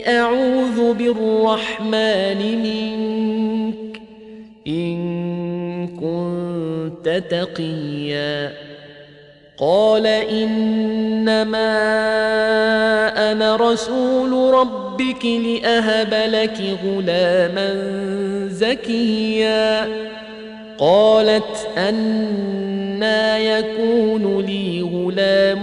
أعوذ بالرحمن منك. إن كنت تقيا. قال إنما أنا رسول ربك لأهب لك غلاما زكيا. قالت أنا يكون لي غلام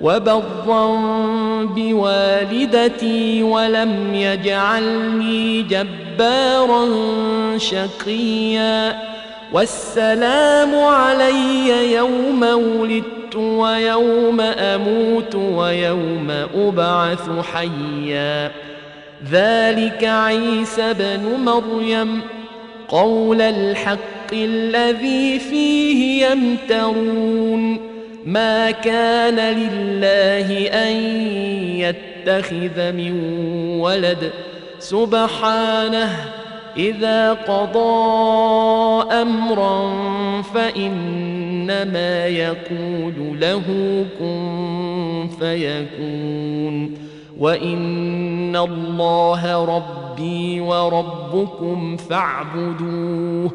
وبرا بوالدتي ولم يجعلني جبارا شقيا. والسلام علي يوم ولدت ويوم أموت ويوم أبعث حيا. ذلك عيسى بن مريم. قول الحق الذي فيه يمترون. ما كان لله أن يتخذ من ولد. سبحانه إذا قضى أمرا فإنما يقول له كن فيكون. وإن الله ربي وربكم فاعبدوه.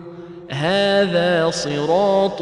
هذا صراط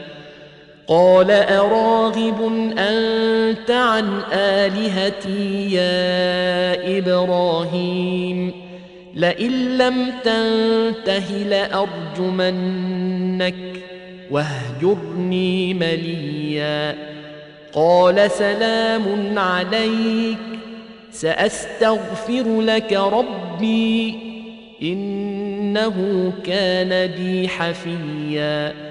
قال أراغب أنت عن آلهتي يا إبراهيم؟ لئن لم تنته لأرجمنك واهجرني مليا. قال سلام عليك سأستغفر لك ربي إنه كان بي حفيا.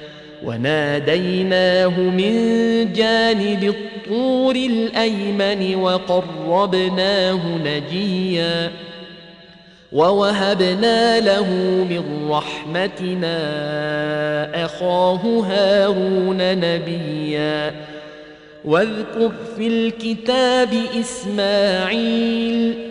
وناديناه من جانب الطور الأيمن وقربناه نجيا ووهبنا له من رحمتنا أخاه هارون نبيا واذكر في الكتاب إسماعيل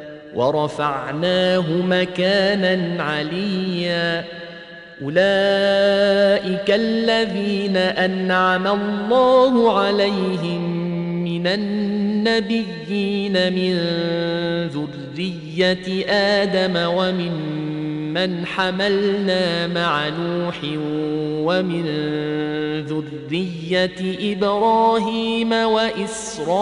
ورفعناه مكانا عليا. أولئك الذين أنعم الله عليهم من النبيين من ذرية آدم ومن من حملنا مع نوح ومن ذرية إبراهيم وإسرائيل.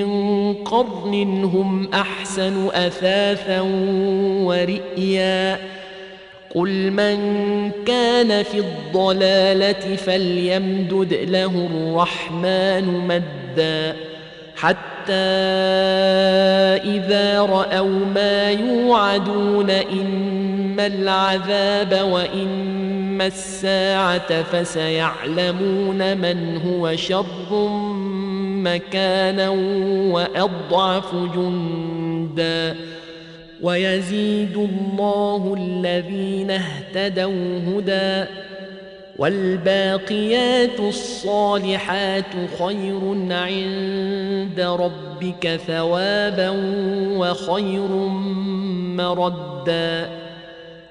من قرن هم أحسن أثاثا ورئيا. قل من كان في الضلالة فليمدد له الرحمن مدا. حتى إذا رأوا ما يوعدون اما العذاب واما الساعة فسيعلمون من هو شر مكانا وأضعف جندا ويزيد الله الذين اهتدوا هدى والباقيات الصالحات خير عند ربك ثوابا وخير مردا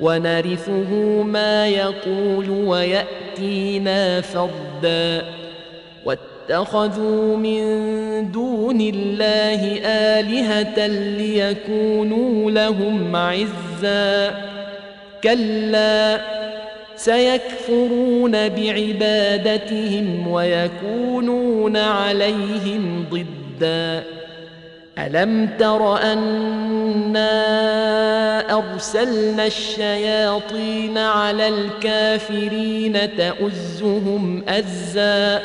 ونرثه ما يقول ويأتينا فردا. واتخذوا من دون الله آلهة ليكونوا لهم عزا. كلا سيكفرون بعبادتهم ويكونون عليهم ضدا. ألم تر أنا أرسلنا الشياطين على الكافرين تؤزهم أزا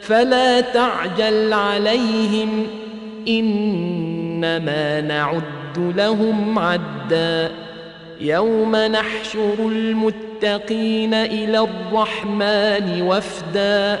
فلا تعجل عليهم إنما نعد لهم عدا يوم نحشر المتقين إلى الرحمن وفدا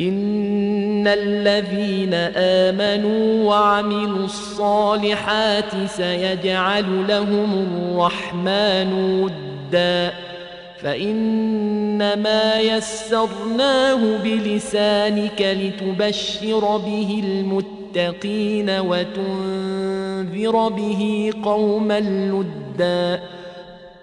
ان الذين امنوا وعملوا الصالحات سيجعل لهم الرحمن ودا فانما يسرناه بلسانك لتبشر به المتقين وتنذر به قوما لدا